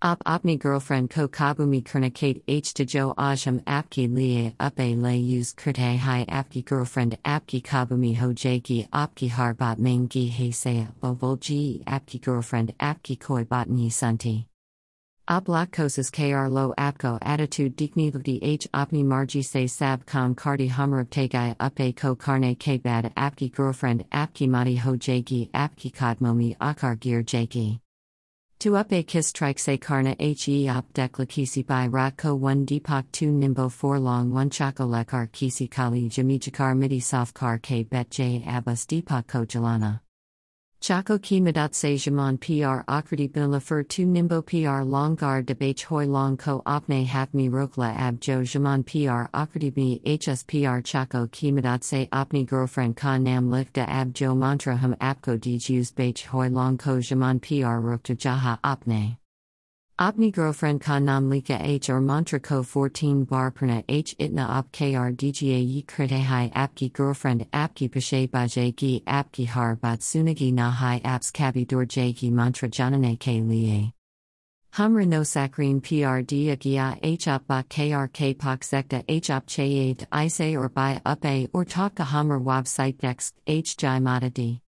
Op opni girlfriend ko kabumi kerna kate h to jo ajam apki liye upe lay use kurte hi apki girlfriend apki kabumi ho jaki apki harbat mangi he saya bovolji apki girlfriend apki koi santi. Oblakkosis kr lo apko attitude dikni h opni marji se sab kan kardi humrab tegai upe ko karne bad apki girlfriend apki mati ho jaki apki kadmomi akar gear jaki. Tu a kiss trike se karna he op dekla kisi by rat ko 1 deepak 2 nimbo 4 long 1 chako lekar kisi kali jamijakar midi soft kar k bet j abas deepak ko jalana. Chako ki madat se jaman pr akriti binlafer 2 nimbo pr long gar de bach hoi long ko opne mi rokla ab jo jaman pr akriti mi hspr chako ki madat se opni girlfriend ka nam likta ab jo mantra hum apko dij use bach hoi long ko jaman pr rokta jaha opne. Opni girlfriend ka nam lika h or mantra ko 14 bar perna h itna op kr dga yi krite hai apki girlfriend apki pashe baje gi apki har bat sunagi na hai apps kabi dor ki mantra janane ke liye. Humra no sakrin pr dia gia h up ba krk pak h up che i say or by up a or talk ka hummer website dex h jai mata di.